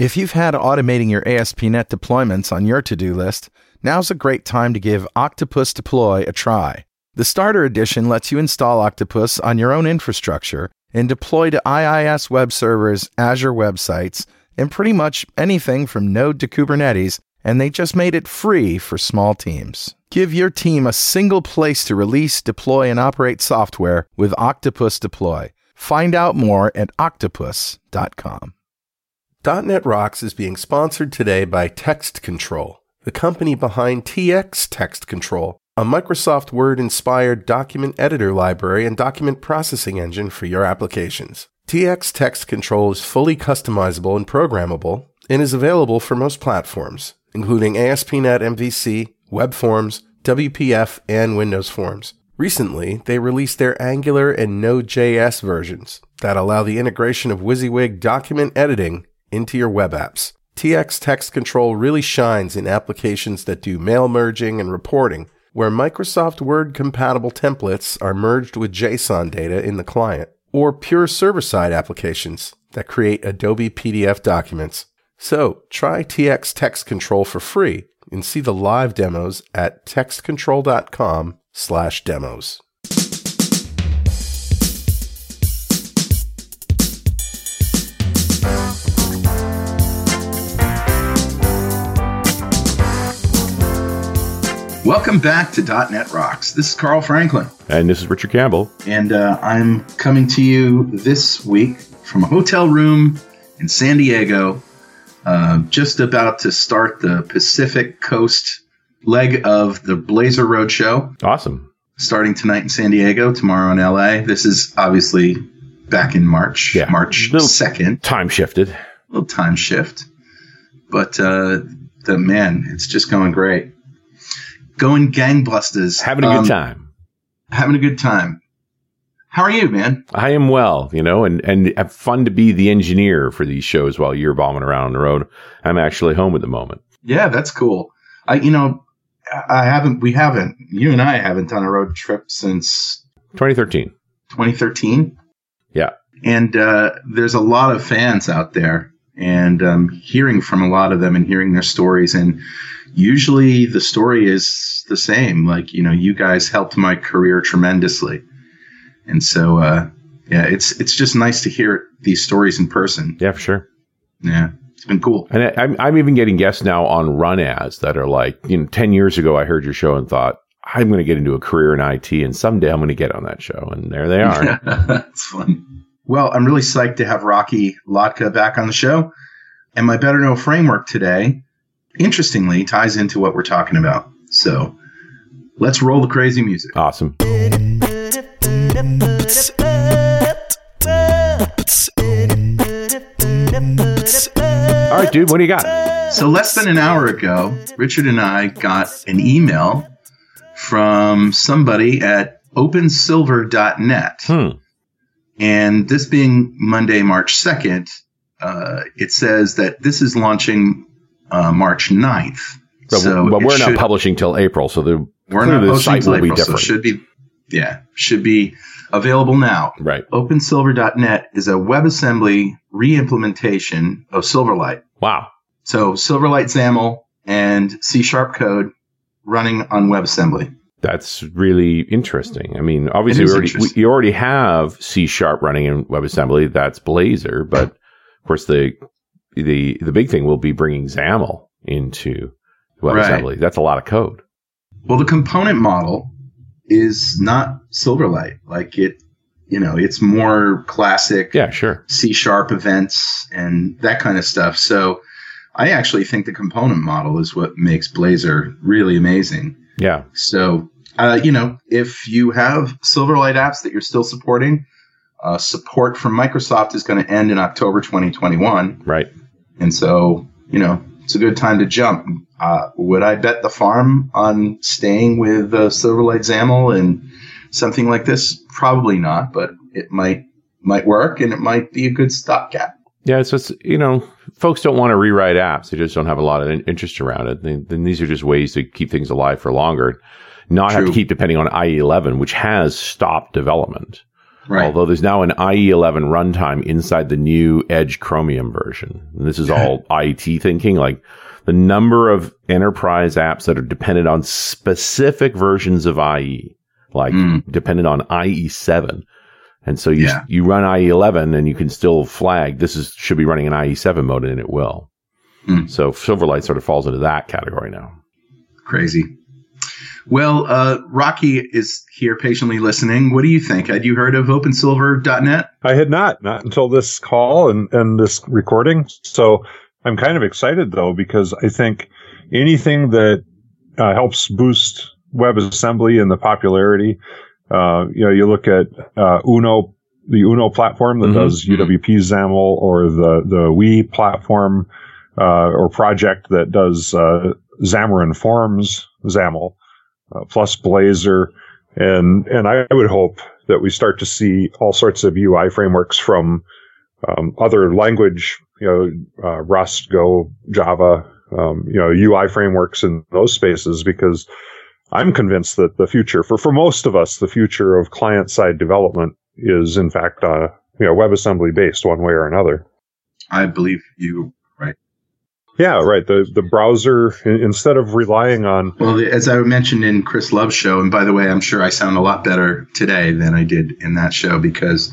If you've had automating your ASP.NET deployments on your to do list, now's a great time to give Octopus Deploy a try. The Starter Edition lets you install Octopus on your own infrastructure and deploy to IIS web servers, Azure websites, and pretty much anything from Node to Kubernetes, and they just made it free for small teams. Give your team a single place to release, deploy, and operate software with Octopus Deploy. Find out more at octopus.com. .NET Rocks is being sponsored today by Text Control, the company behind TX Text Control, a Microsoft Word inspired document editor library and document processing engine for your applications. TX Text Control is fully customizable and programmable and is available for most platforms, including ASP.NET MVC, Web Forms, WPF, and Windows Forms. Recently, they released their Angular and Node.js versions that allow the integration of WYSIWYG document editing into your web apps. TX Text Control really shines in applications that do mail merging and reporting, where Microsoft Word compatible templates are merged with JSON data in the client, or pure server side applications that create Adobe PDF documents. So try TX Text Control for free and see the live demos at textcontrol.com slash demos. Welcome back to .NET Rocks. This is Carl Franklin. And this is Richard Campbell. And uh, I'm coming to you this week from a hotel room in San Diego, uh, just about to start the Pacific Coast leg of the Blazor Roadshow. Awesome. Starting tonight in San Diego, tomorrow in LA. This is obviously back in March, Yeah. March Little- 2nd. Time shifted. A little time shift. But uh, the man, it's just going great. Going gangbusters. Having a Um, good time. Having a good time. How are you, man? I am well, you know, and, and have fun to be the engineer for these shows while you're bombing around on the road. I'm actually home at the moment. Yeah, that's cool. I, you know, I haven't, we haven't, you and I haven't done a road trip since 2013. 2013. Yeah. And uh, there's a lot of fans out there, and um, hearing from a lot of them and hearing their stories. And usually the story is the same. Like, you know, you guys helped my career tremendously. And so, uh, yeah, it's it's just nice to hear these stories in person. Yeah, for sure. Yeah, it's been cool. And I, I'm, I'm even getting guests now on RunAs that are like, you know, 10 years ago, I heard your show and thought, I'm going to get into a career in IT and someday I'm going to get on that show. And there they are. That's fun. Well, I'm really psyched to have Rocky Lhotka back on the show. And my Better Know framework today, interestingly, ties into what we're talking about. So let's roll the crazy music. awesome. All right, dude, what do you got? So less than an hour ago, Richard and I got an email from somebody at opensilver.net. Hmm. And this being Monday, March 2nd, uh, it says that this is launching uh, March 9th. But, so but we're not publishing till April, so the, We're not the site will be April, so different. should be, yeah, should be available now. right. OpenSilver.net is a WebAssembly re-implementation of Silverlight. Wow. So Silverlight XAML and C Sharp code running on WebAssembly. That's really interesting. I mean, obviously, we already, we, you already have C sharp running in WebAssembly. That's Blazor, but of course, the the the big thing will be bringing XAML into WebAssembly. That's a lot of code. Well, the component model is not Silverlight. Like it, you know, it's more classic Yeah, sure. C sharp events and that kind of stuff. So I actually think the component model is what makes Blazor really amazing. Yeah, So, uh, you know, if you have Silverlight apps that you're still supporting, uh, support from Microsoft is going to end in October 2021. right. And so, you know, it's a good time to jump. Uh, would I bet the farm on staying with uh, Silverlight XAML and something like this? Probably not, but it might might work and it might be a good stopgap. Yeah, so it's you know, folks don't want to rewrite apps; they just don't have a lot of interest around it. Then then these are just ways to keep things alive for longer, not have to keep depending on IE11, which has stopped development. Right. Although there's now an IE11 runtime inside the new Edge Chromium version. And this is all IET thinking, like the number of enterprise apps that are dependent on specific versions of IE, like Mm. dependent on IE7. And so you, Yeah. you run IE11 and you can still flag this is, should be running an IE7 mode and it will. Mm. So Silverlight sort of falls into that category now. Crazy. Well, uh, Rocky is here patiently listening. What do you think? Had you heard of OpenSilver.net? I had not, not until this call and, and this recording. So I'm kind of excited though, because I think anything that uh, helps boost WebAssembly and the popularity, uh, you know, you look at uh, Uno, the Uno platform that Mhm. does UWP XAML or the, the Ooui platform, uh, or project that does, uh, Xamarin Forms XAML, uh, plus Blazor. And, and I would hope that we start to see all sorts of UI frameworks from, um, other language, you know, uh, Rust, Go, Java, um, you know, UI frameworks in those spaces because I'm convinced that the future for, for most of us, the future of client side development is in fact, uh, you know, WebAssembly based one way or another. I believe you. Yeah, right. The, the browser, instead of relying on, Well, as I mentioned in Chris Love's show, and by the way, I'm sure I sound a lot better today than I did in that show because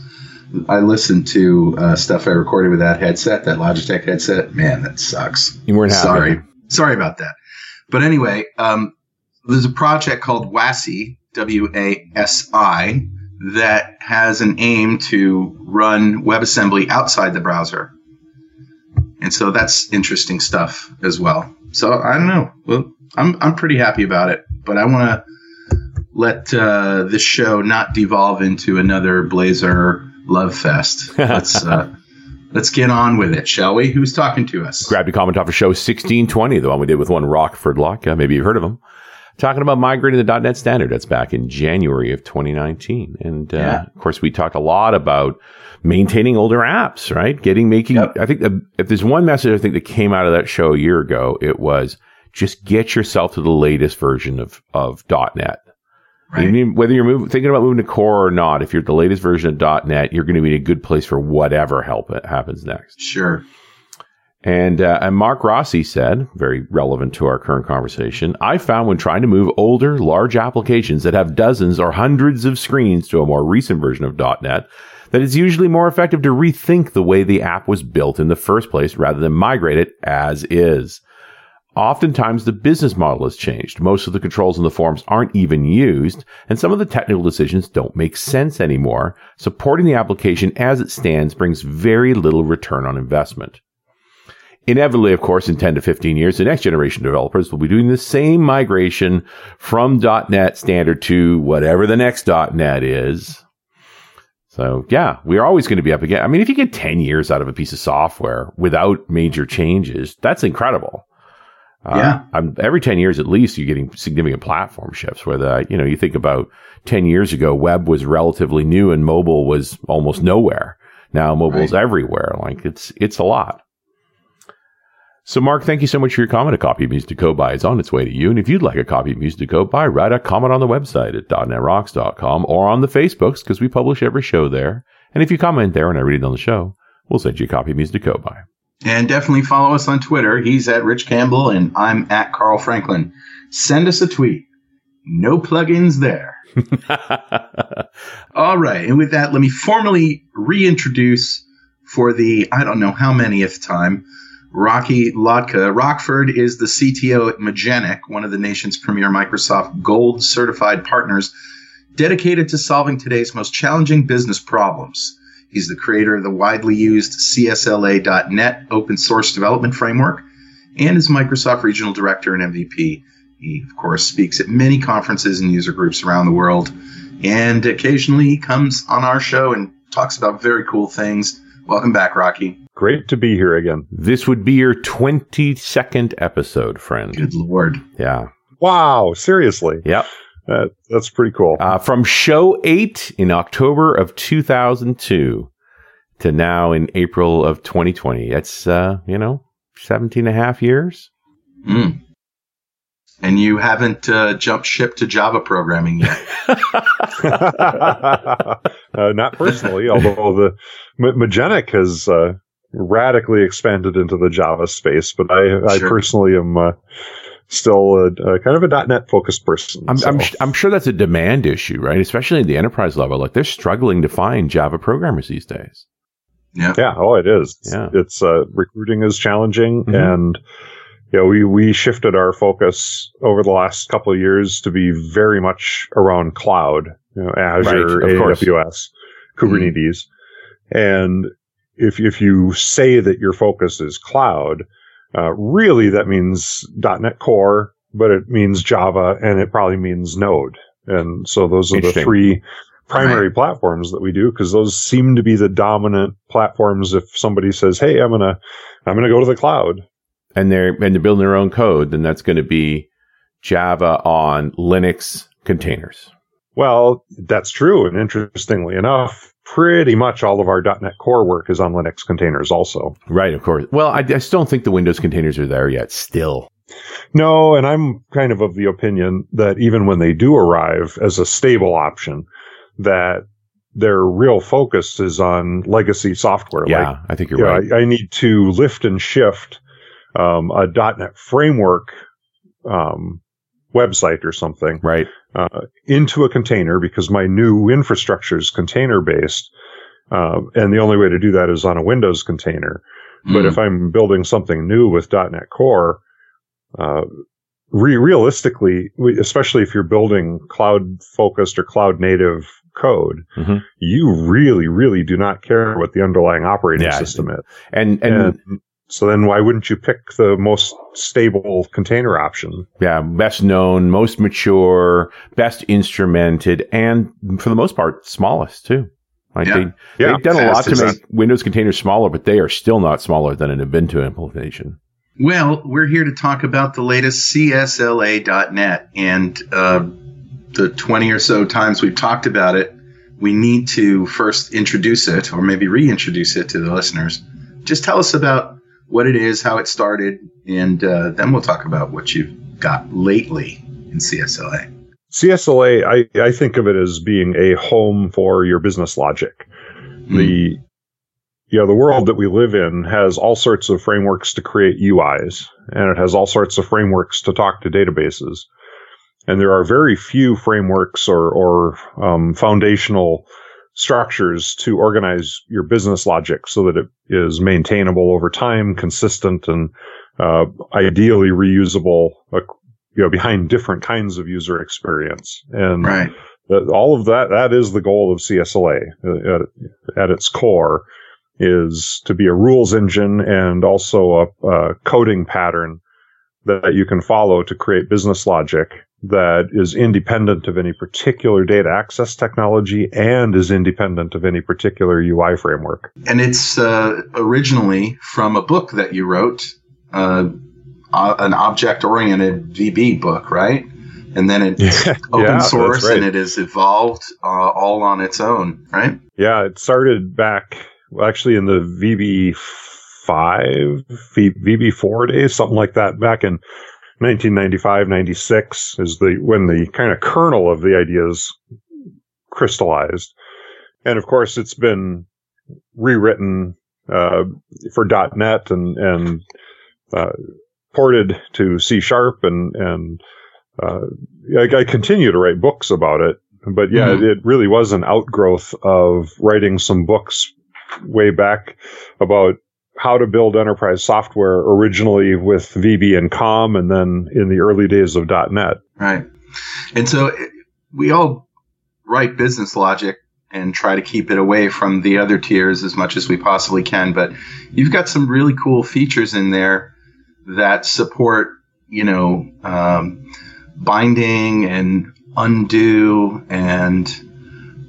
I listened to uh, stuff I recorded with that headset, that Logitech headset. Man, that sucks. You weren't happy. Sorry. Sorry about that. But anyway, um, there's a project called WASI, W A S I, that has an aim to run WebAssembly outside the browser. And so that's interesting stuff as well. So I don't know. Well, I'm, I'm pretty happy about it, but I want to let uh, this show not devolve into another Blazor love fest. Let's uh, let's get on with it, shall we? Who's talking to us? Grabbed a comment off of show 1620, the one we did with one Rockford Lock. Maybe you've heard of him. Talking about migrating the .NET standard. That's back in January of 2019. And, uh, Yeah. of course, we talked a lot about maintaining older apps, right? Getting, making, Yep. I think uh, if there's one message I think that came out of that show a year ago, it was just get yourself to the latest version of, of .NET. Right. mean, whether you're moving, thinking about moving to core or not, if you're the latest version of .NET, you're going to be in a good place for whatever help it happens next. Sure. And, uh, and Mark Rossi said, very relevant to our current conversation, I found when trying to move older, large applications that have dozens or hundreds of screens to a more recent version of .NET, that it's usually more effective to rethink the way the app was built in the first place rather than migrate it as is. Oftentimes the business model has changed. Most of the controls in the forms aren't even used, and some of the technical decisions don't make sense anymore. Supporting the application as it stands brings very little return on investment. Inevitably, of course, in 10 to 15 years, the next generation developers will be doing the same migration from .NET standard to whatever the next .NET is. So yeah, we're always going to be up again. I mean, if you get 10 years out of a piece of software without major changes, that's incredible. Uh, Yeah. I'm, every 10 years at least, you're getting significant platform shifts where the, you know, you think about 10 years ago, web was relatively new and mobile was almost nowhere. Now mobile's everywhere. Like it's, it's a lot. So, Mark, thank you so much for your comment. A copy of Music to Go By is on its way to you. And if you'd like a copy of Music to Go By, write a comment on the website at .netrocks.com or on the Facebooks because we publish every show there. And if you comment there and I read it on the show, we'll send you a copy of Music to Go By. And definitely follow us on Twitter. He's at Rich Campbell and I'm at Carl Franklin. Send us a tweet. No plugins there. All right. And with that, let me formally reintroduce for the, I don't know how manyth time, Rocky Lhotka. Rockford is the CTO at Magenic, one of the nation's premier Microsoft Gold certified partners, dedicated to solving today's most challenging business problems. He's the creator of the widely used CSLA.NET open source development framework and is Microsoft Regional Director and MVP. He, of course, speaks at many conferences and user groups around the world and occasionally comes on our show and talks about very cool things. Welcome back, Rocky. great to be here again. this would be your 22nd episode, friend. Good Lord. Yeah. Wow. Seriously. Yep. That, that's pretty cool. Uh, from show eight in October of 2002 to now in April of 2020. That's, uh, you know, 17 and a half years. Mm. And you haven't uh, jumped ship to Java programming yet. uh, not personally, although the M- Magenic has uh, radically expanded into the Java space, but I, sure. I personally am uh, still a, a, kind of a .NET focused person. I'm, so. I'm, I'm, sure that's a demand issue, right? Especially at the enterprise level. Like they're struggling to find Java programmers these days. Yeah. Yeah. Oh, it is. Yeah. It's, uh, recruiting is challenging mm-hmm. and, you know, we, we shifted our focus over the last couple of years to be very much around cloud, you know, Azure, right, AWS, Kubernetes. Mm-hmm. And if, if you say that your focus is cloud, uh, really that means .NET Core, but it means Java and it probably means Node. And so those are the three primary right. platforms that we do because those seem to be the dominant platforms. If somebody says, "Hey, I'm gonna, I'm gonna go to the cloud," and they're and they're building their own code, then that's going to be Java on Linux containers. Well, that's true. And interestingly enough, pretty much all of our .NET Core work is on Linux containers also. Right, of course. Well, I, I still don't think the Windows containers are there yet, still. No, and I'm kind of of the opinion that even when they do arrive as a stable option, that their real focus is on legacy software. Yeah, like, I think you're you right. Know, I, I, need to lift and shift um, a .NET framework um, website or something, right, uh, into a container because my new infrastructure is container based, uh, and the only way to do that is on a Windows container. Mm. But hmm. if I'm building something new with .NET Core, uh, re- realistically, especially if you're building cloud focused or cloud native code, mm-hmm. you really, really do not care what the underlying operating yeah, system is. And, and, and so then why wouldn't you pick the most stable container option? Yeah, best known, most mature, best instrumented, and for the most part, smallest too. Like yeah. They, yeah. They've done a lot to make Windows containers smaller, but they are still not smaller than an Ubuntu implementation. Well, we're here to talk about the latest CSLA.net. And uh, the 20 or so times we've talked about it, we need to first introduce it or maybe reintroduce it to the listeners. Just tell us about what it is, how it started, and uh, then we'll talk about what you've got lately in CSLA. CSLA, I, I think of it as being a home for your business logic. Mm. The you know, the world that we live in has all sorts of frameworks to create UIs, and it has all sorts of frameworks to talk to databases. And there are very few frameworks or, or um, foundational structures to organize your business logic so that it is maintainable over time, consistent, and uh, ideally reusable. Uh, you know, behind different kinds of user experience, and right. all of that that is the goal of CSLA uh, at, at its core is to be a rules engine and also a, a coding pattern that you can follow to create business logic that is independent of any particular data access technology and is independent of any particular UI framework. And it's uh, originally from a book that you wrote, uh, an object oriented VB book, right? And then it's open yeah, source right. and it has evolved uh, all on its own, right? Yeah, it started back well, actually in the VB five, VB four days, something like that, back in 1995, 96 is the when the kind of kernel of the ideas crystallized, and of course it's been rewritten uh, for .NET and and uh, ported to C sharp and and uh, I, I, continue to write books about it. But yeah, mm-hmm. it really was an outgrowth of writing some books way back about how to build enterprise software originally with VB and COM and then in the early days of .NET. Right. And so we all write business logic and try to keep it away from the other tiers as much as we possibly can. But you've got some really cool features in there that support, you know, um, binding and undo and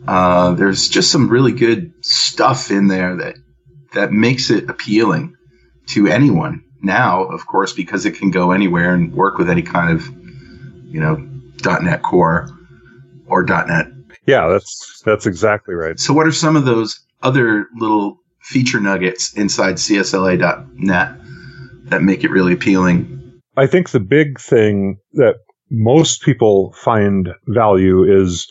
uh, there's just some really good stuff in there that that makes it appealing to anyone now, of course, because it can go anywhere and work with any kind of, you know, .NET Core or .NET. Yeah, that's that's exactly right. So, what are some of those other little feature nuggets inside CSLA.net that make it really appealing? I think the big thing that most people find value is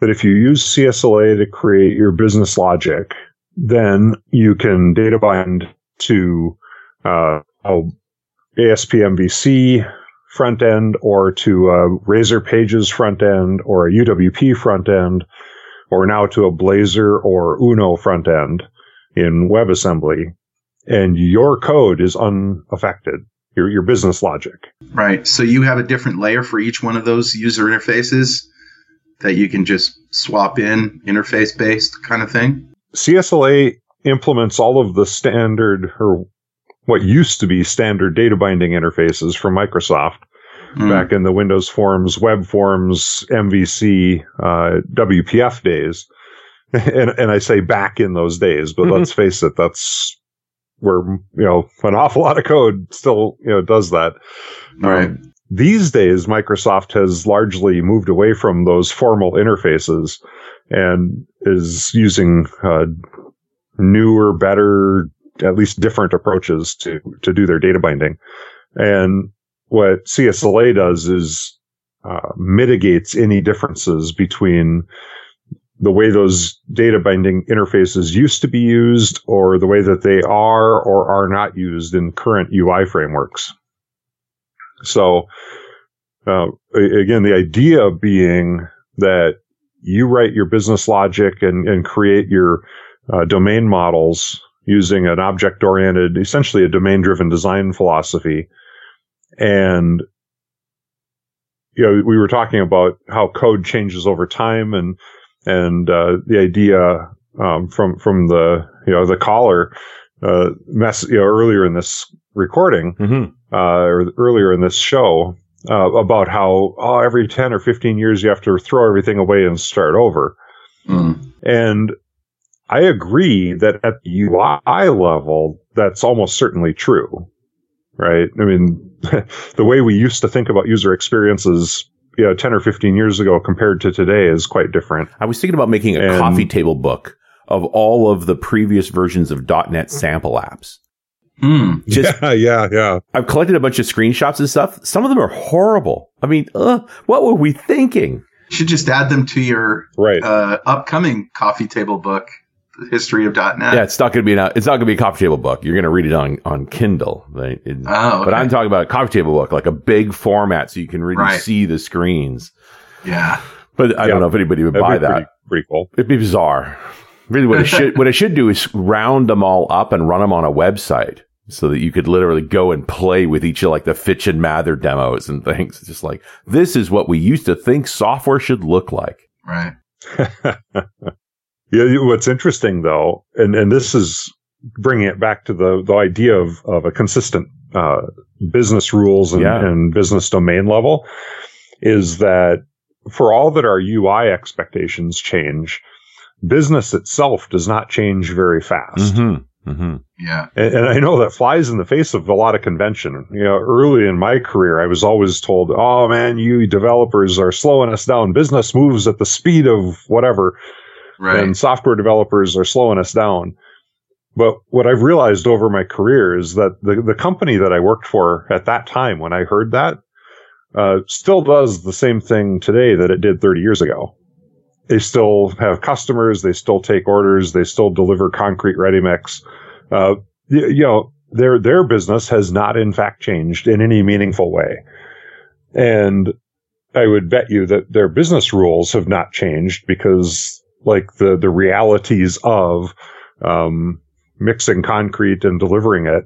that if you use CSLA to create your business logic, then you can data bind to uh, ASP MVC front end or to a Razor Pages front end or a UWP front end or now to a Blazor or Uno front end in WebAssembly. And your code is unaffected, your, your business logic. Right. So you have a different layer for each one of those user interfaces that you can just swap in interface based kind of thing? CSLA implements all of the standard or what used to be standard data binding interfaces from Microsoft mm. back in the Windows Forms, Web Forms, MVC, uh, WPF days. and, and I say back in those days, but mm-hmm. let's face it, that's where, you know, an awful lot of code still, you know, does that. Right. Um, these days, Microsoft has largely moved away from those formal interfaces and is using uh, newer, better, at least different approaches to to do their data binding. And what CSLA does is uh, mitigates any differences between the way those data binding interfaces used to be used or the way that they are or are not used in current UI frameworks. So, uh, again, the idea being that you write your business logic and, and create your uh, domain models using an object oriented, essentially a domain driven design philosophy. And, you know, we were talking about how code changes over time and, and, uh, the idea, um, from, from the, you know, the caller, uh, mess, you know, earlier in this recording, mm-hmm. Uh, or earlier in this show, uh, about how oh, every 10 or 15 years you have to throw everything away and start over. Mm. And I agree that at the UI level, that's almost certainly true, right? I mean, the way we used to think about user experiences, you know, 10 or 15 years ago compared to today is quite different. I was thinking about making a and, coffee table book of all of the previous versions of .NET sample apps. Mm. Just, yeah, yeah, yeah. I've collected a bunch of screenshots and stuff. Some of them are horrible. I mean, uh, what were we thinking? You should just add them to your right. uh, upcoming coffee table book, the history of .NET. Yeah, it's not going to be an, it's not going to be a coffee table book. You're going to read it on on Kindle. Right? It, oh, okay. but I'm talking about a coffee table book, like a big format, so you can really right. see the screens. Yeah. But I yeah. don't know if anybody would That'd buy that. Pretty, pretty cool. It'd be bizarre. Really, what it should what it should do is round them all up and run them on a website so that you could literally go and play with each of like the Fitch and Mather demos and things. It's just like this is what we used to think software should look like. Right. yeah. What's interesting though, and and this is bringing it back to the the idea of of a consistent uh, business rules and, yeah. and business domain level, is that for all that our UI expectations change, business itself does not change very fast. Mm-hmm. Mm-hmm. Yeah. And, and, I know that flies in the face of a lot of convention. You know, early in my career, I was always told, oh man, you developers are slowing us down. Business moves at the speed of whatever. Right. And software developers are slowing us down. But what I've realized over my career is that the, the company that I worked for at that time, when I heard that, uh, still does the same thing today that it did 30 years ago they still have customers. They still take orders. They still deliver concrete ready mix. Uh, you, you know, their, their business has not in fact changed in any meaningful way. And I would bet you that their business rules have not changed because like the, the realities of, um, mixing concrete and delivering it,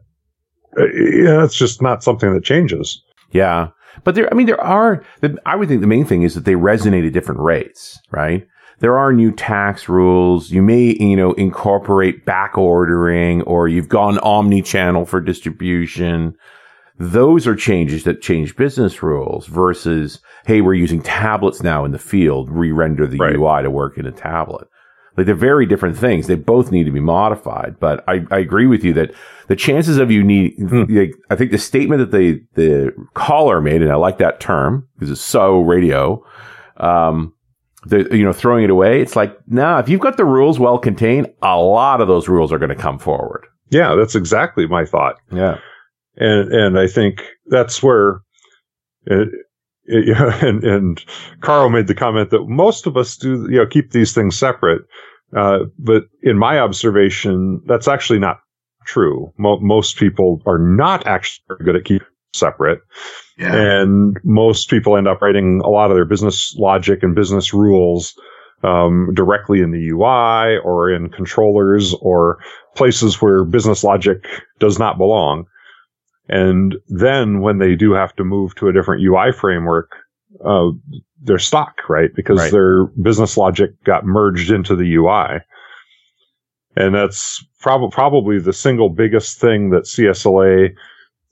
uh, yeah, it's just not something that changes. Yeah. But there, I mean, there are, I would think the main thing is that they resonate at different rates, right? There are new tax rules. You may, you know, incorporate back ordering or you've gone omni-channel for distribution. Those are changes that change business rules versus, hey, we're using tablets now in the field, re-render the right. UI to work in a tablet. Like they're very different things. They both need to be modified. But I, I agree with you that the chances of you need, hmm. like, I think the statement that the, the caller made, and I like that term because it's so radio, um, the, you know, throwing it away. It's like, nah, if you've got the rules well contained, a lot of those rules are going to come forward. Yeah, that's exactly my thought. Yeah. and and I think that's where. It, it, and, and Carl made the comment that most of us do, you know, keep these things separate. Uh, but in my observation, that's actually not true. Mo- most people are not actually good at keeping separate. Yeah. And most people end up writing a lot of their business logic and business rules um, directly in the UI or in controllers or places where business logic does not belong. And then when they do have to move to a different UI framework, uh, they're stuck, right? Because right. their business logic got merged into the UI. And that's prob- probably the single biggest thing that CSLA,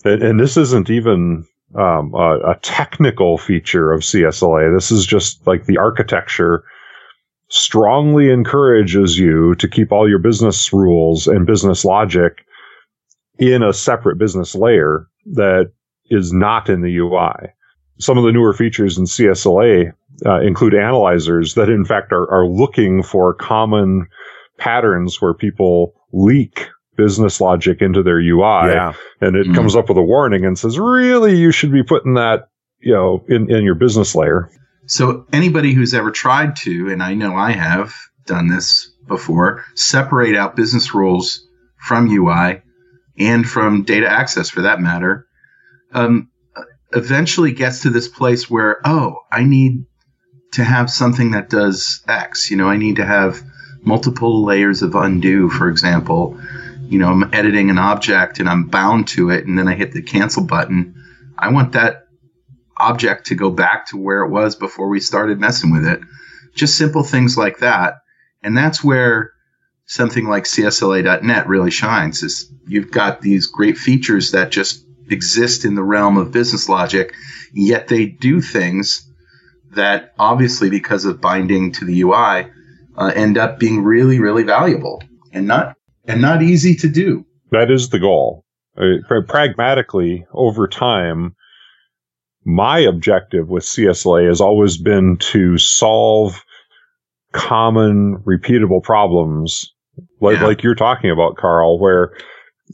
and, this isn't even um, a, a, technical feature of CSLA. This is just like the architecture strongly encourages you to keep all your business rules and business logic in a separate business layer that is not in the UI. Some of the newer features in CSLA uh, include analyzers that, in fact, are, are looking for common patterns where people leak business logic into their UI. Yeah. And it mm. comes up with a warning and says, really, you should be putting that, you know, in, in your business layer. So anybody who's ever tried to, and I know I have done this before, separate out business rules from UI and from data access for that matter, um, eventually gets to this place where, oh, I need to have something that does X. You know, I need to have multiple layers of undo, for example. You know, I'm editing an object and I'm bound to it, and then I hit the cancel button. I want that object to go back to where it was before we started messing with it. Just simple things like that. And that's where something like CSLA.net really shines is you've got these great features that just exist in the realm of business logic, yet they do things that obviously because of binding to the UI uh, end up being really, really valuable and not and not easy to do. That is the goal. Uh, pragmatically, over time, my objective with CSLA has always been to solve common, repeatable problems like, yeah. like you're talking about, Carl, where,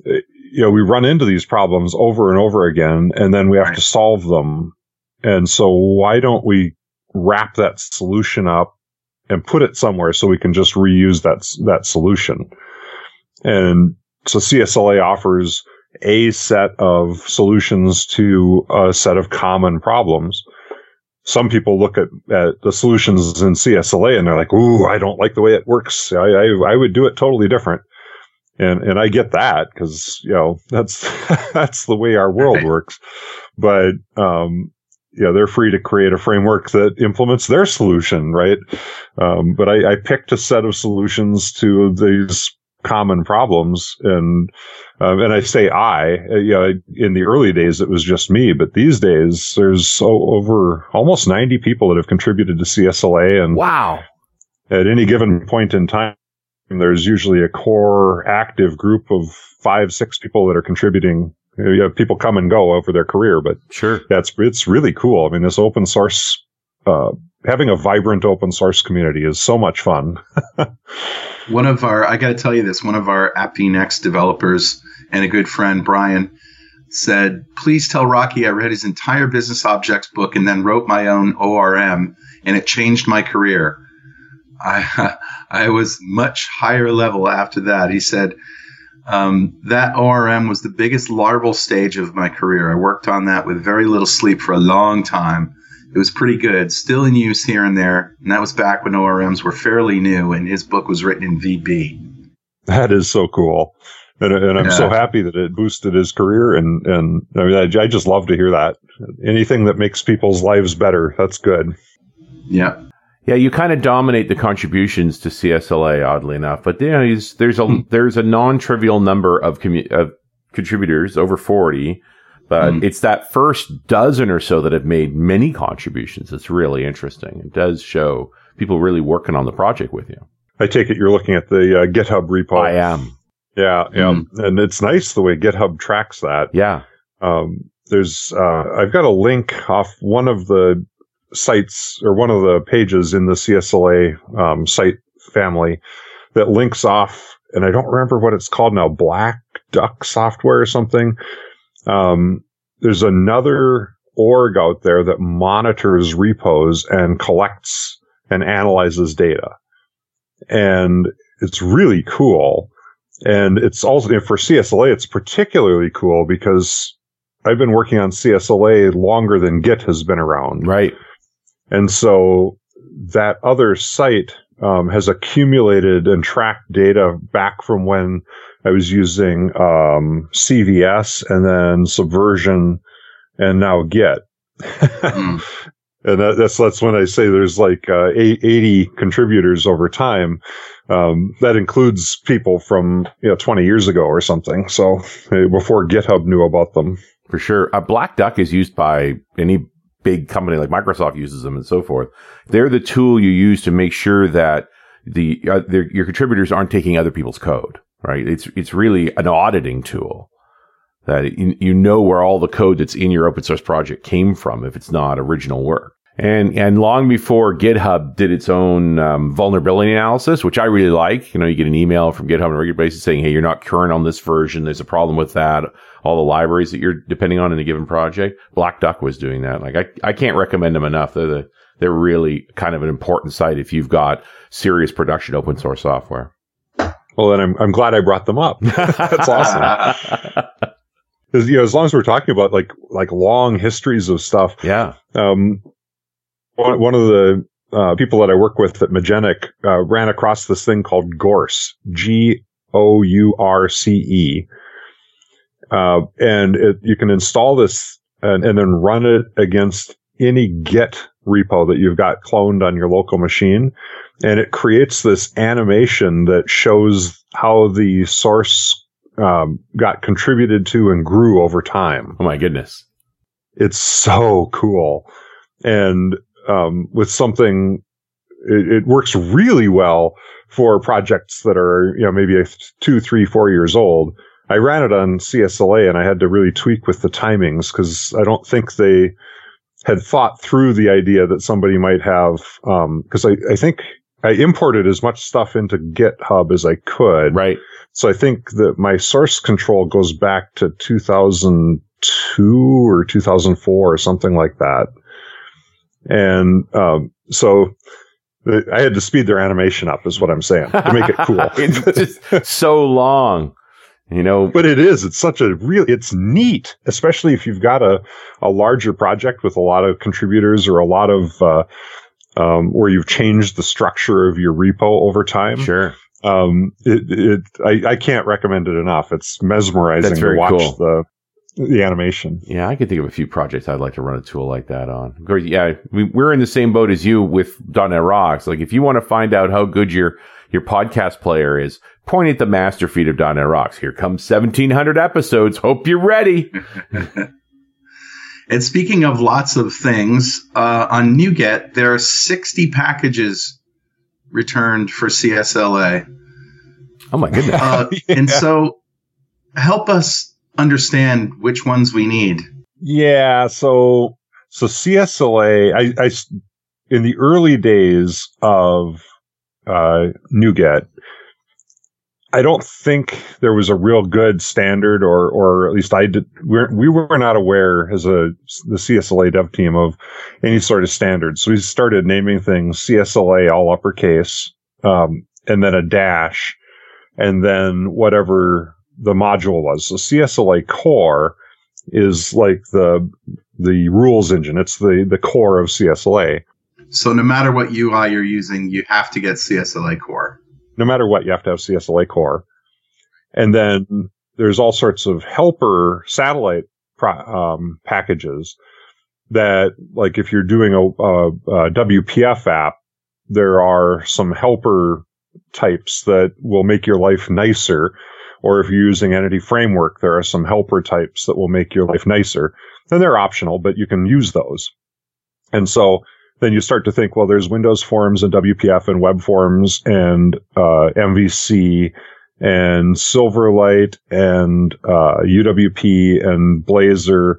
you know, we run into these problems over and over again, and then we have to solve them. And so why don't we wrap that solution up and put it somewhere so we can just reuse that, that solution? And so CSLA offers a set of solutions to a set of common problems some people look at, at the solutions in CSLA and they're like, "Ooh, I don't like the way it works. I I, I would do it totally different." And and I get that because you know that's that's the way our world works. But um, you know, they're free to create a framework that implements their solution, right? Um, but I, I picked a set of solutions to these common problems. And, um, and I say I, you know, in the early days, it was just me, but these days there's so over almost 90 people that have contributed to CSLA. And wow. At any given point in time, there's usually a core active group of five, six people that are contributing. You have people come and go over their career, but sure, that's it's really cool. I mean, this open source, uh, having a vibrant open source community is so much fun. one of our, I got to tell you this, one of our AppVNext developers and a good friend, Brian, said, please tell Rocky I read his entire business objects book and then wrote my own ORM and it changed my career. I, I was much higher level after that. He said, um, that ORM was the biggest larval stage of my career. I worked on that with very little sleep for a long time. It was pretty good, still in use here and there. And that was back when ORMs were fairly new, and his book was written in VB. That is so cool. And, and I'm yeah. so happy that it boosted his career. And, and I mean, I, I just love to hear that. Anything that makes people's lives better, that's good. Yeah. Yeah, you kind of dominate the contributions to CSLA, oddly enough. But you know, there's a hmm. there's a non-trivial number of, commu- of contributors, over forty, but mm. it's that first dozen or so that have made many contributions. It's really interesting. It does show people really working on the project with you. I take it you're looking at the uh, GitHub repo. I am. Yeah, yeah, mm. and it's nice the way GitHub tracks that. Yeah. Um, there's, uh, I've got a link off one of the sites or one of the pages in the CSLA um, site family that links off, and I don't remember what it's called now, Black Duck software or something Um, there's another org out there that monitors repos and collects and analyzes data. And it's really cool. And it's also for CSLA, it's particularly cool because I've been working on CSLA longer than Git has been around. Right. And so that other site um, has accumulated and tracked data back from when I was using um, CVS and then Subversion and now Git. mm. And that, that's that's when I say there's like uh, 80 contributors over time. Um, that includes people from you know 20 years ago or something. So before GitHub knew about them. For sure, uh, Black Duck is used by any big company like Microsoft uses them and so forth. They're the tool you use to make sure that the uh, your contributors aren't taking other people's code. Right? It's it's really an auditing tool that you, you know where all the code that's in your open source project came from if it's not original work. And and long before GitHub did its own um, vulnerability analysis, which I really like, you know, you get an email from GitHub on a regular basis saying, "Hey, you're not current on this version. There's a problem with that." All the libraries that you're depending on in a given project. Black Duck was doing that. Like I, I can't recommend them enough. They're the, they're really kind of an important site if you've got serious production open source software. Well, then I'm I'm glad I brought them up. That's awesome. You know, as long as we're talking about like like long histories of stuff, yeah. Um, one, one of the uh, people that I work with at Magenic uh, ran across this thing called Gource, G O U R C E, uh, and it, you can install this and, and then run it against any Git repo that you've got cloned on your local machine, and it creates this animation that shows how the source um, got contributed to and grew over time. Oh my goodness. It's so cool. And um, with something, it, it, works really well for projects that are, you know, maybe two, three, four years old. I ran it on CSLA and I had to really tweak with the timings because I don't think they had thought through the idea that somebody might have, because um, I, I think I imported as much stuff into GitHub as I could. Right. So I think that my source control goes back to 2002 or 2004 or something like that. And um, so I had to speed their animation up, is what I'm saying, to make it cool. it's just so long, you know. But it is. It's such a real. It's neat, especially if you've got a a larger project with a lot of contributors or a lot of uh, um, where you've changed the structure of your repo over time. Sure um, it, it I, I, can't recommend it enough. It's mesmerizing to watch cool. the the animation. Yeah, I can think of a few projects I'd like to run a tool like that on. Of course, yeah, we, we're in the same boat as you with .NET Rocks. Like, if you want to find out how good your your podcast player is, point at the master feed of .NET Rocks. Here comes 1,700 episodes. Hope you're ready. and speaking of lots of things, uh, on NuGet, there are 60 packages returned for CSLA. Oh my goodness! Uh, yeah. And so, help us understand which ones we need. Yeah. So so CSLA, I, I in the early days of uh, NuGet, I don't think there was a real good standard, or or at least I did. We're, we were not aware as a the CSLA dev team of any sort of standard. So we started naming things CSLA all uppercase, um, and then a dash, and then whatever the module was. So CSLA core is like the the rules engine. It's the the core of CSLA. So no matter what UI you're using, you have to get CSLA core no matter what, you have to have CSLA core. And then there's all sorts of helper satellite pro- um, packages that, like, if you're doing a, a, a WPF app, there are some helper types that will make your life nicer. Or if you're using Entity Framework, there are some helper types that will make your life nicer. And they're optional, but you can use those. And so then you start to think, well, there's Windows Forms and WPF and Web Forms and uh, MVC and Silverlight and uh, UWP and Blazor,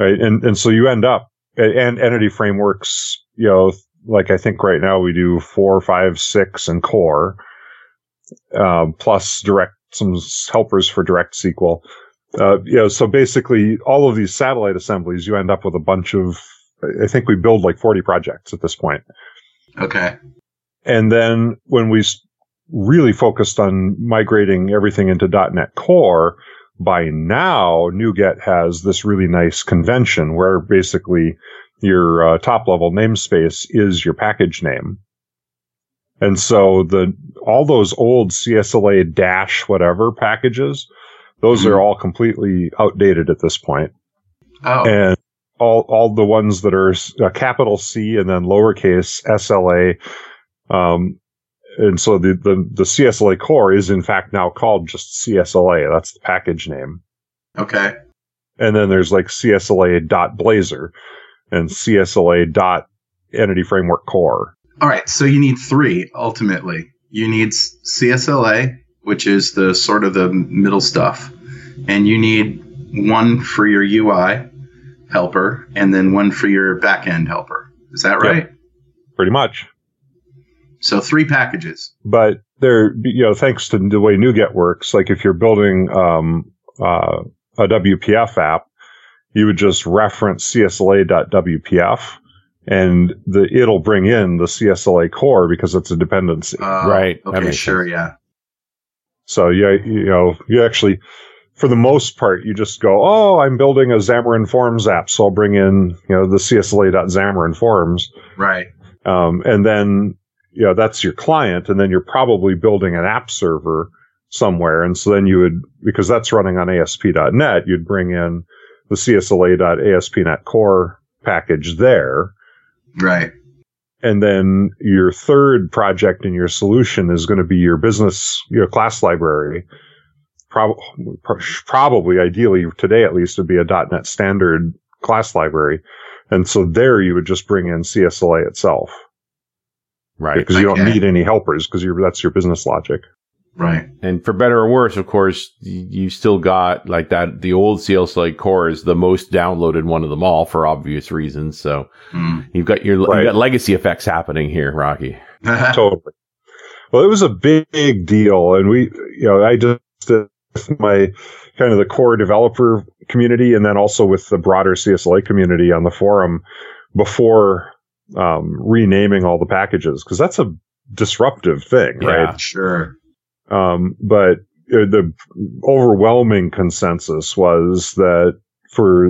right? And and so you end up and Entity Frameworks, you know, like I think right now we do four, five, six, and Core, um, plus direct some helpers for Direct SQL. uh, you know, so basically all of these satellite assemblies, you end up with a bunch of, I think we build like 40 projects at this point. Okay. And then when we really focused on migrating everything into .NET Core, by now NuGet has this really nice convention where basically your uh, top level namespace is your package name. And so the all those old CSLA dash whatever packages, those mm-hmm. are all completely outdated at this point. Oh. And all all the ones that are uh, capital C and then lowercase SLA um, and so the, the, the CSLA core is in fact now called just CSLA. That's the package name. Okay. And then there's like CSLA dot Blazor and CSLA dot entity framework core. All right. So you need three ultimately. You need CSLA, which is the sort of the middle stuff, and you need one for your UI helper and then one for your backend helper. Is that right? Yep. Pretty much. So three packages. But they're, you know, thanks to the way NuGet works, like if you're building um, uh, a WPF app, you would just reference csla.wpf and the it'll bring in the CSLA core because it's a dependency. Uh, right. Okay, sure, sense. yeah. So yeah, you know, you actually for the most part, you just go, oh, I'm building a Xamarin Forms app, so I'll bring in, you know, the CSLA.Xamarin Forms. Right. Um, and then you know, that's your client. And then you're probably building an app server somewhere. And so then you would, because that's running on ASP.NET, you'd bring in the CSLA.ASP.NET core package there. Right. And then your third project and your solution is going to be your business, your class library. Pro- probably, ideally, today at least, would be a .NET standard class library. And so there you would just bring in CSLA itself. Right. Because you don't need any helpers because that's your business logic. Right. And for better or worse, of course, you still got like that. The old CSLA core is the most downloaded one of them all for obvious reasons. So mm. you've got your right. you've got legacy effects happening here, Rocky. totally. Well, it was a big deal, and we, you know, I just uh, my kind of the core developer community, and then also with the broader CSLA community on the forum before um, renaming all the packages because that's a disruptive thing, right? Yeah, sure. Um, but uh, the overwhelming consensus was that for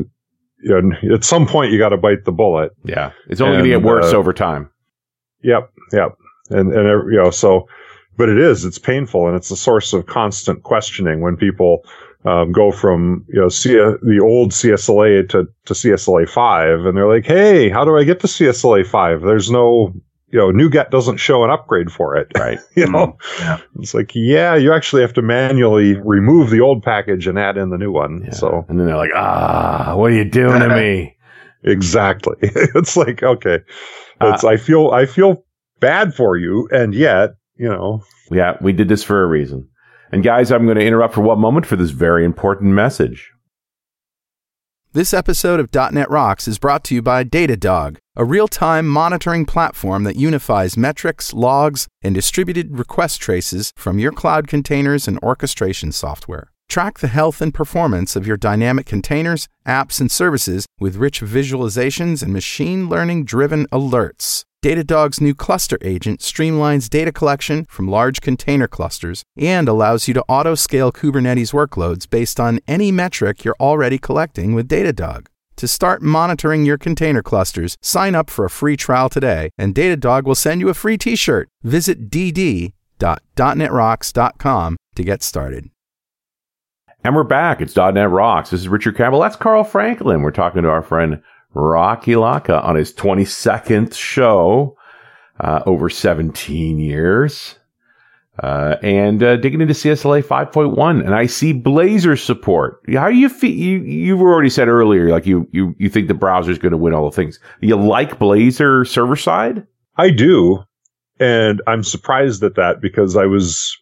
you know, at some point you got to bite the bullet. Yeah, it's only going to get worse uh, over time. Yep, yep, and and you know so, but it is it's painful and it's a source of constant questioning when people um, go from you know C- the old CSLA to, to CSLA five, and they're like, "Hey, how do I get to CSLA five? There's no you know NuGet doesn't show an upgrade for it, right? you know, yeah. it's like yeah, you actually have to manually remove the old package and add in the new one. Yeah. So and then they're like, "Ah, what are you doing to me?" exactly. it's like okay, it's uh, I feel I feel bad for you, and yet you know, yeah, we did this for a reason. And guys, I'm going to interrupt for one moment for this very important message. This episode of .NET Rocks is brought to you by Datadog, a real-time monitoring platform that unifies metrics, logs, and distributed request traces from your cloud containers and orchestration software. Track the health and performance of your dynamic containers, apps, and services with rich visualizations and machine learning driven alerts. Datadog's new cluster agent streamlines data collection from large container clusters and allows you to auto scale Kubernetes workloads based on any metric you're already collecting with Datadog. To start monitoring your container clusters, sign up for a free trial today, and Datadog will send you a free t shirt. Visit dd.netrocks.com to get started. And we're back. It's .NET Rocks. This is Richard Campbell. That's Carl Franklin. We're talking to our friend Rocky Lhotka on his 22nd show, uh, over 17 years. Uh, and uh, digging into CSLA 5.1, and I see Blazor support. How you feel? You you've already said earlier, like you you you think the browser is going to win all the things. You like Blazor server side? I do, and I'm surprised at that because I was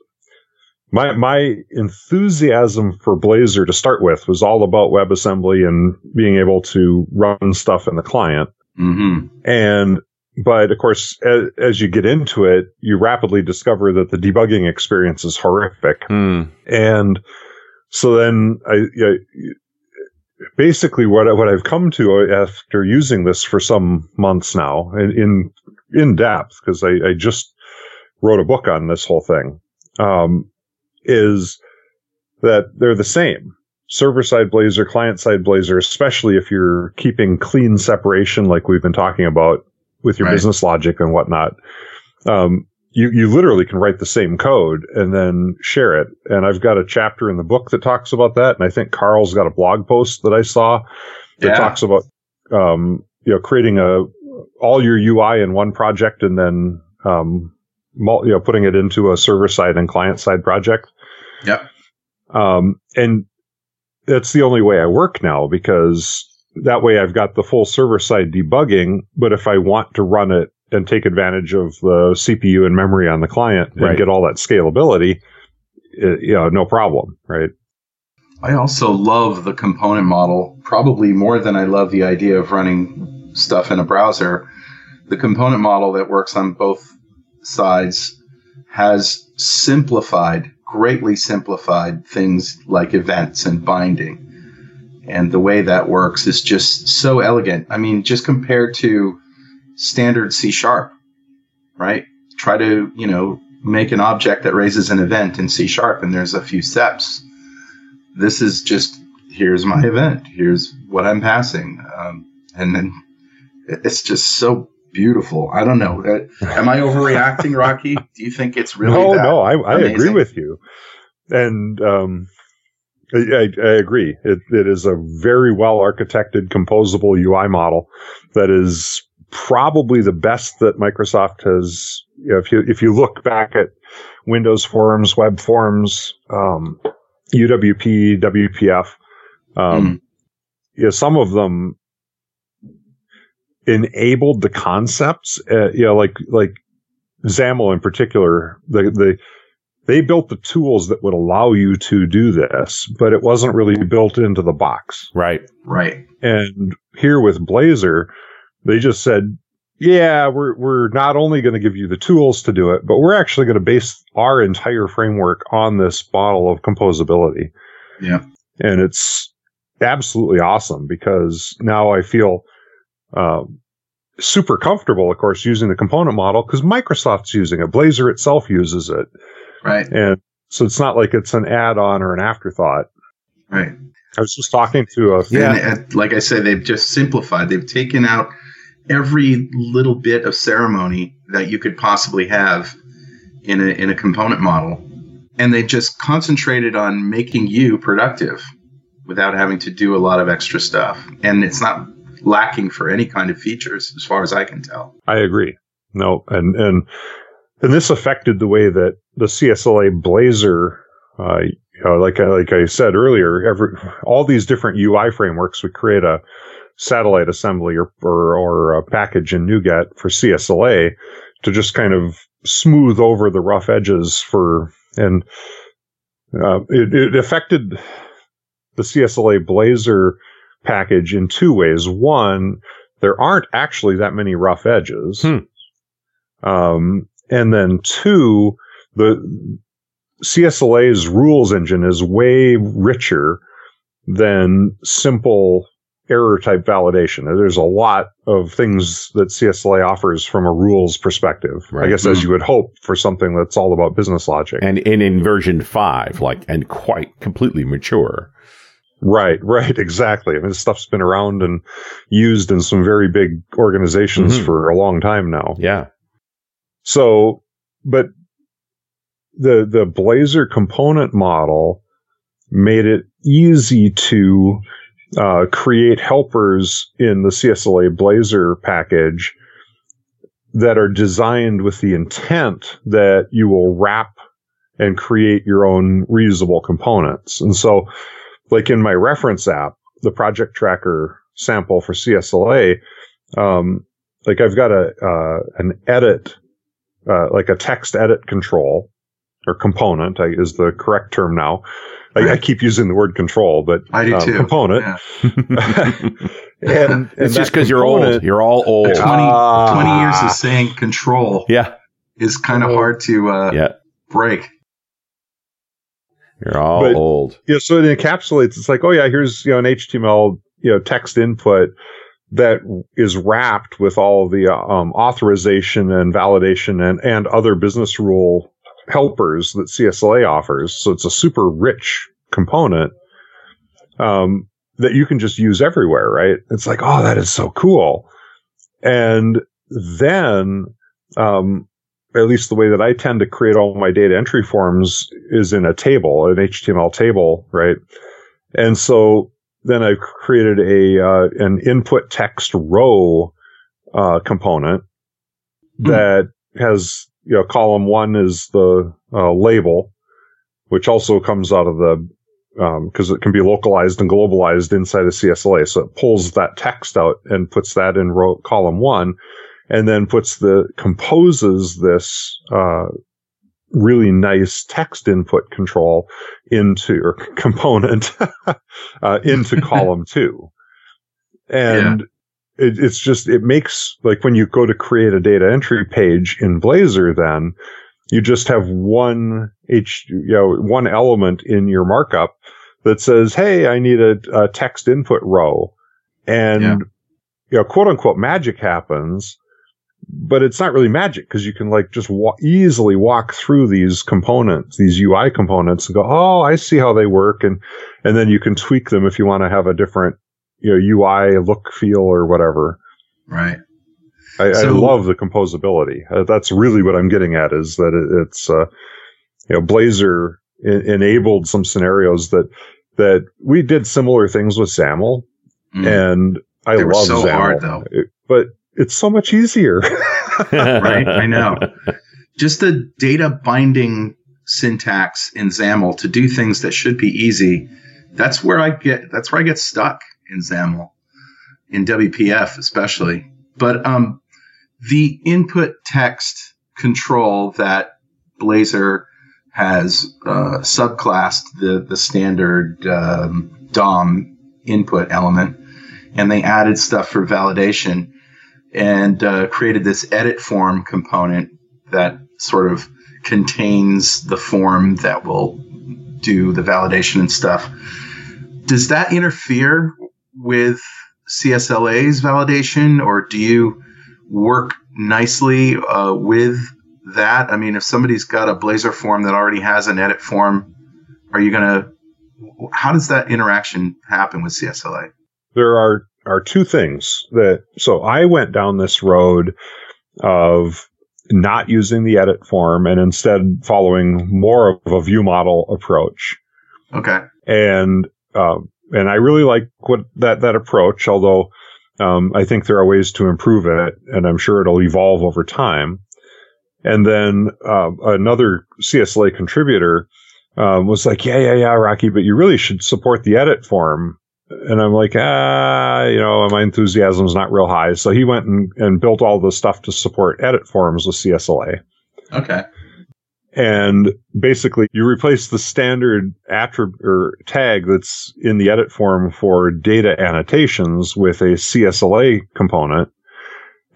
my my enthusiasm for Blazor to start with was all about WebAssembly and being able to run stuff in the client. Mm-hmm. And but of course, as, as, you get into it, you rapidly discover that the debugging experience is horrific. Mm. And so then I, I basically what I, what I've come to after using this for some months now in in, in depth because I, I just wrote a book on this whole thing um, is that they're the same server side Blazor, client side Blazor, especially if you're keeping clean separation like we've been talking about with your Right. business logic and whatnot. Um, you, you literally can write the same code and then share it. And I've got a chapter in the book that talks about that. And I think Carl's got a blog post that I saw that Yeah. talks about, um, you know, creating a, all your UI in one project and then, um, you know, putting it into a server side and client side project. Yep. Um, and that's the only way I work now because that way I've got the full server side debugging. But if I want to run it and take advantage of the CPU and memory on the client and get all that scalability, it, you know, no problem, right? I also love the component model, probably more than I love the idea of running stuff in a browser. The component model that works on both sides has simplified, greatly simplified things like events and binding. And the way that works is just so elegant. I mean, just compared to standard C sharp, right? Try to, you know, make an object that raises an event in C sharp and there's a few steps this is just here's my event here's what i'm passing um, and then it's just so beautiful i don't know Uh, am i overreacting rocky do you think it's really no, no, I, I agree with you. And, um, I, I, agree. It, it is a very well architected composable UI model that is probably the best that Microsoft has. You know, if you if you look back at Windows forms, web forms, um, UWP, WPF, um, you know, some of them enabled the concepts. Uh, you know, like like XAML in particular, the the they built the tools that would allow you to do this, but it wasn't really built into the box. Right. right And here with Blazor, they just said, yeah, we're, we're not only going to give you the tools to do it, but we're actually going to base our entire framework on this model of composability. Yeah. And it's absolutely awesome because now I feel, um, super comfortable, of course, using the component model because Microsoft's using it. Blazor itself uses it. right And so it's not like it's an add on or an afterthought. right I was just talking to a yeah and, like i said they've just simplified they've taken out every little bit of ceremony that you could possibly have in a in a component model and they just concentrated on making you productive without having to do a lot of extra stuff and it's not lacking for any kind of features as far as i can tell I agree. No, and and and this affected the way that the CSLA Blazor, uh, you know, like I, like I said earlier, every all these different UI frameworks would create a satellite assembly or or, or a package in NuGet for CSLA to just kind of smooth over the rough edges for and uh, it, it affected the CSLA Blazor package in two ways. One, there aren't actually that many rough edges. Hmm. Um, and then two, the CSLA's rules engine is way richer than simple error type validation. There's a lot of things that CSLA offers from a rules perspective. I Right. guess as you would hope for something that's all about business logic. And in, in version five, like, and quite completely mature. Right, right, exactly. I mean, this stuff's been around and used in some very big organizations Mhm. for a long time now. Yeah. So, but the the Blazor component model made it easy to uh, create helpers in the CSLA Blazor package that are designed with the intent that you will wrap and create your own reusable components. And so, like in my reference app, the project tracker sample for CSLA, um, like I've got a uh, an edit uh, like a text edit control or component I, is the correct term now. I, I keep using the word control, but I do um, too. component. Yeah. and, it's just because you're old. You're all old. 20, Ah. 20 years of saying control Yeah. is kind of hard to uh, Yeah. break. You're all But- old. Yeah, so it encapsulates. It's like, oh yeah, here's you know an HTML you know text input that is wrapped with all the um, authorization and validation and and other business rule helpers that CSLA offers. So it's a super rich component um, that you can just use everywhere, right? It's like, oh, that is so cool. And then, um, at least the way that I tend to create all my data entry forms is in a table, an HTML table, right? And so then I've created a uh, an input text row uh, component Hmm. that has you know column one is the uh, label, which also comes out of the um because it can be localized and globalized inside of CSLA. So it pulls that text out and puts that in row column one, and then puts the composes this uh, really nice text input control into or component uh, into column two, and. It, it's just it makes like when you go to create a data entry page in Blazor, then you just have one h you know one element in your markup that says, "Hey, I need a, a text input row," and Yeah. you know, quote unquote, magic happens. But it's not really magic because you can like just wa- easily walk through these components, these UI components, and go, "Oh, I see how they work," and and then you can tweak them if you want to have a different you know UI look, feel, or whatever. Right. I, I love the composability. Uh, that's really what I'm getting at is that it, it's, uh, you know, Blazor en- enabled some scenarios that, that we did similar things with XAML, Mm. and I love so XAML. hard, though. It- but it's so much easier. right? I know. Just the data binding syntax in XAML to do things that should be easy. That's where I get. That's where I get stuck in XAML, in WPF especially. But um, the input text control that Blazor has uh, subclassed the the standard um, DOM input element, and they added stuff for validation and uh, created this edit form component that sort of contains the form that will do the validation and stuff. Does that interfere with CSLA's validation, or do you work nicely uh, with that? I mean, if somebody's got a Blazor form that already has an edit form, are you going to? How does that interaction happen with CSLA? there are are two things that so I went down this road of not using the edit form and instead following more of a view model approach. Okay. and um, and I really like what that that approach. Although um, I think there are ways to improve it, and I'm sure it'll evolve over time. And then uh, another CSLA contributor um, was like, "Yeah, yeah, yeah, Rocky, but you really should support the edit form." And I'm like, ah, you know, my enthusiasm's not real high. So he went and, and built all the stuff to support edit forms with CSLA. Okay. And basically, you replace the standard attribute or tag that's in the edit form for data annotations with a CSLA component.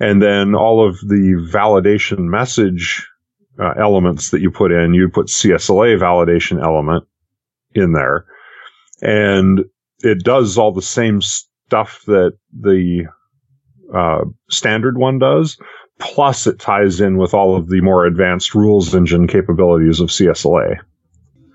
And then all of the validation message uh, elements that you put in, you put CSLA validation element in there. And it does all the same stuff that the uh, standard one does, plus it ties in with all of the more advanced rules engine capabilities of CSLA.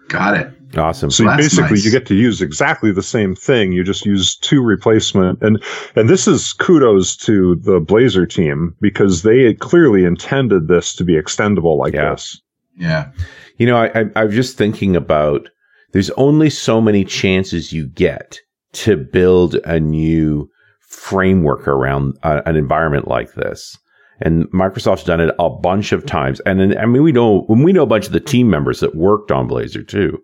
Got it. Awesome. So That's basically, nice. you get to use exactly the same thing. You just use two replacement, and and this is kudos to the Blazor team because they had clearly intended this to be extendable like Yeah. this. Yeah. You know, I, I, I'm just thinking about there's only so many chances you get to build a new framework around uh, an environment like this. And Microsoft's done it a bunch of times. And I mean, we know, when we know a bunch of the team members that worked on Blazor too.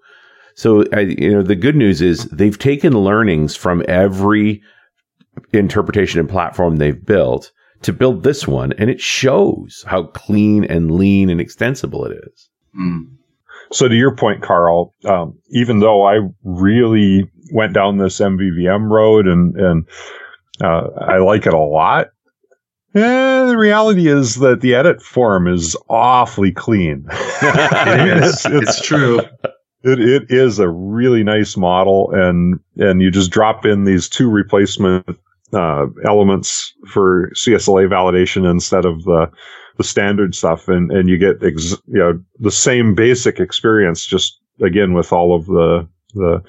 So, I, you know, the good news is they've taken learnings from every interpretation and platform they've built to build this one. And it shows how clean and lean and extensible it is. Mm. So to your point, Carl, um, even though I really went down this MVVM road and and uh, I like it a lot, eh, the reality is that the edit form is awfully clean. It is. It's- it's true. It it is a really nice model, and and you just drop in these two replacement uh, elements for CSLA validation instead of the the standard stuff, and and you get ex- you know the same basic experience, just again with all of the the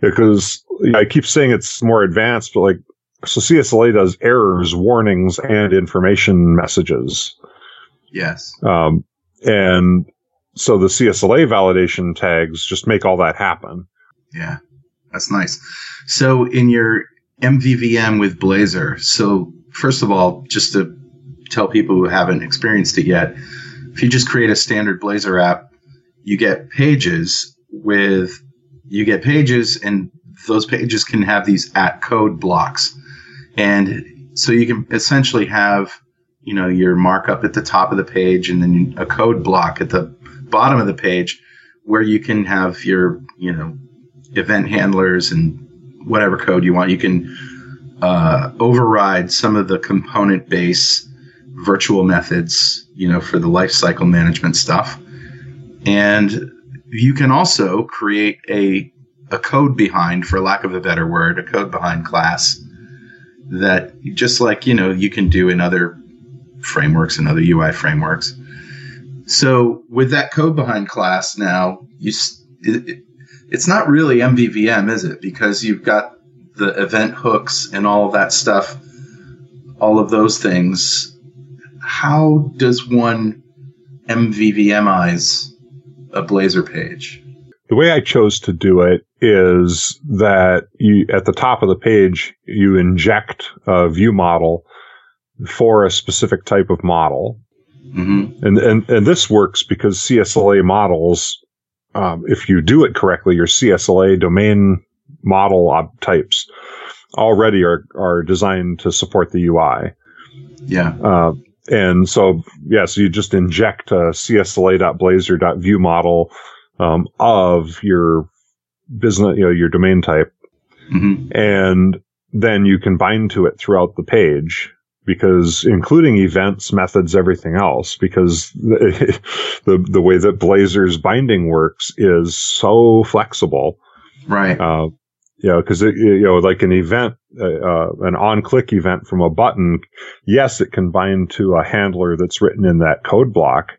because I keep saying it's more advanced, but like so CSLA does errors, warnings, and information messages. Yes. Um, and so the CSLA validation tags just make all that happen. Yeah, that's nice. So in your MVVM with Blazor, so first of all, just to tell people who haven't experienced it yet, if you just create a standard Blazor app, you get pages with you get pages and those pages can have these at code blocks. And so you can essentially have, you know, your markup at the top of the page and then a code block at the bottom of the page where you can have your, you know, event handlers and whatever code you want. You can uh, override some of the component base virtual methods, you know, for the lifecycle management stuff. And you can also create a a code behind, for lack of a better word, a code behind class that just like you know you can do in other frameworks and other UI frameworks. So with that code behind class now, you it, it's not really MVVM, is it? Because you've got the event hooks and all that stuff, all of those things. How does one MVVMize a Blazor page? The way I chose to do it is that you, at the top of the page, you inject a view model for a specific type of model. Mm-hmm. And, and, and this works because CSLA models, um, if you do it correctly, your CSLA domain model types already are, are designed to support the UI. Yeah. Uh, and so, yeah, so you just inject a csla.blazor.view model um, of your business, you know, your domain type, Mm-hmm. and then you can bind to it throughout the page because including events, methods, everything else, because the, the, the way that Blazor's binding works is so flexible. Right. Uh, you know, cause it, you know, like an event, uh, uh, an on click event from a button, yes, it can bind to a handler that's written in that code block,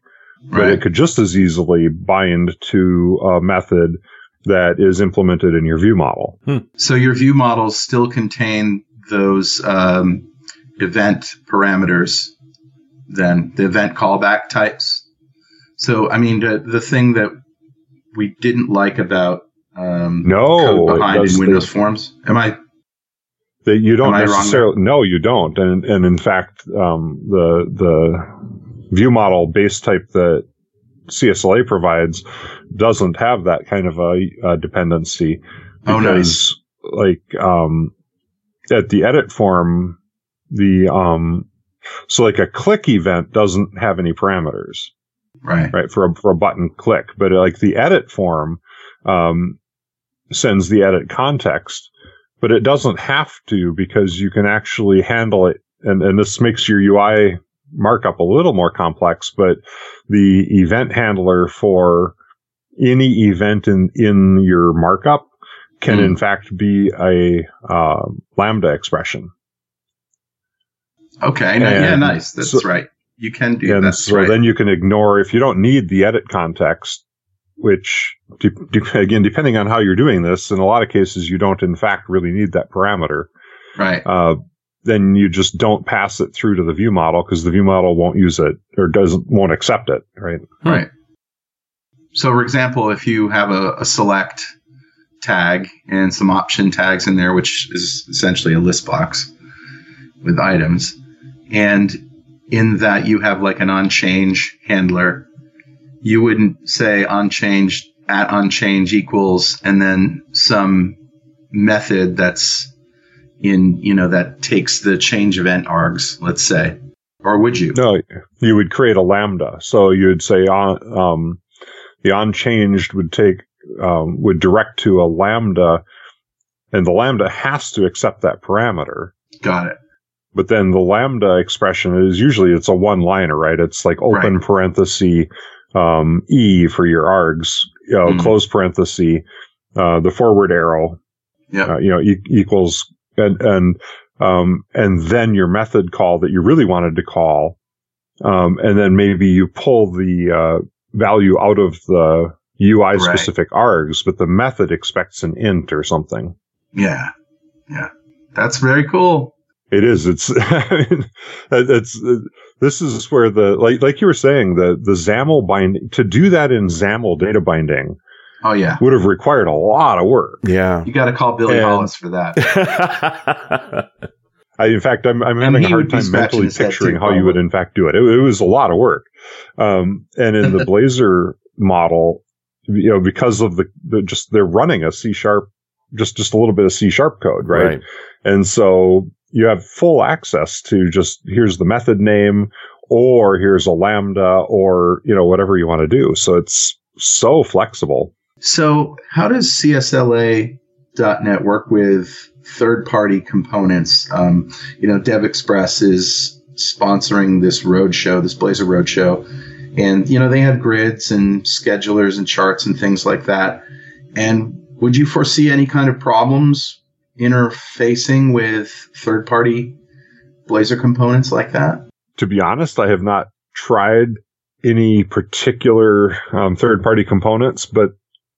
but right. it could just as easily bind to a method that is implemented in your view model. So your view models still contain those um, event parameters, then the event callback types. So, I mean, the, the thing that we didn't like about um, No, behind in the- Windows Forms. Am I? That you don't Am I wrong necessarily, no, you don't. And, and in fact, um, the, the view model base type that CSLA provides doesn't have that kind of a, a dependency. Oh, nice. because like um at the edit form the um so like a click event doesn't have any parameters Right. right for a, for a button click but like the edit form um sends the edit context but it doesn't have to because you can actually handle it and and this makes your UI markup a little more complex but the event handler for any event in in your markup can Hmm. in fact be a uh, lambda expression Okay. no, yeah, nice. That's so- right. You can do and that's so right. then you can ignore if you don't need the edit context which de- de- again depending on how you're doing this in a lot of cases you don't in fact really need that parameter right. uh, then you just don't pass it through to the view model because the view model won't use it or doesn't won't accept it right Right. So, for example, if you have a, a select tag and some option tags in there, which is essentially a list box with items, and in that you have like an on-change handler, you wouldn't say on-change at on-change equals and then some method that's in, you know, that takes the change event args, let's say. Or would you? No, you would create a lambda. So you'd say on um, the onchange would take um, would direct to a lambda, and the lambda has to accept that parameter. Got it. But then the lambda expression is usually it's a one liner, right? It's like open Right. parenthesis um, E for your args, you know, Mhm. close parenthesis, uh, the forward arrow, Yep. uh, you know, e- equals, and, and, um, and then your method call that you really wanted to call. Um, and then maybe you pull the, uh, value out of the UI Right. specific args, but the method expects an int or something. Yeah. Yeah. That's very cool. It is. It's. it's. This is where the like like you were saying the the XAML bind to do that in XAML data binding Oh yeah. would have required a lot of work. Yeah. You got to call Billy And- Hollis for that. I, in fact, I'm I'm having a hard time mentally scratching his head picturing too, how you would in fact do it. It, it was a lot of work. Um, and in the Blazor model, you know, because of the, the just they're running a C sharp, just just a little bit of C sharp code, right? And so you have full access to just here's the method name or here's a lambda or, you know, whatever you want to do. So it's so flexible. So, how does CSLA.net work with third-party components? Um, you know, DevExpress is sponsoring this roadshow, this Blazor roadshow, and you know they have grids and schedulers and charts and things like that. And would you foresee any kind of problems interfacing with third-party Blazor components like that? To be honest, I have not tried any particular um, third party components, but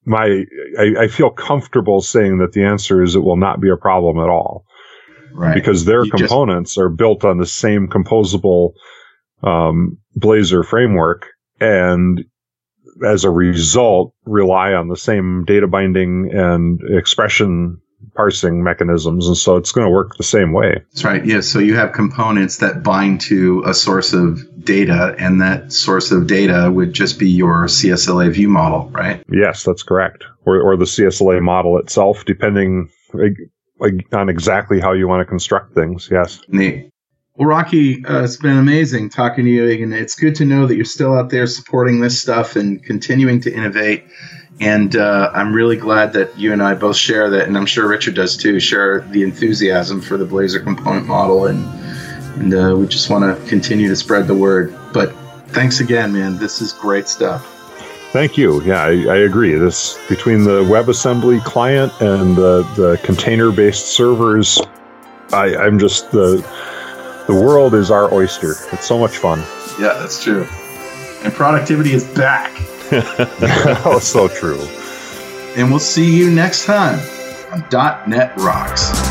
my, I, I feel comfortable saying that the answer is it will not be a problem at all. Right. because their You just- components are built on the same composable um, Blazor framework, and as a result, rely on the same data binding and expression parsing mechanisms, and so it's going to work the same way. That's right. Yeah. So you have components that bind to a source of data, and that source of data would just be your CSLA view model, right? Yes, that's correct, or or the CSLA model itself, depending like on exactly how you want to construct things. Yes. Neat. Well, Rocky, uh, it's been amazing talking to you, and it's good to know that you're still out there supporting this stuff and continuing to innovate. And uh, I'm really glad that you and I both share that, and I'm sure Richard does too. Share the enthusiasm for the Blazor component model, and and uh, we just want to continue to spread the word. But thanks again, man. This is great stuff. Thank you. Yeah, I, I agree. This between the WebAssembly client and the, the container-based servers, I, I'm just the the world is our oyster. It's so much fun. Yeah, that's true. And productivity is back. oh, so true. And we'll see you next time on .NET Rocks.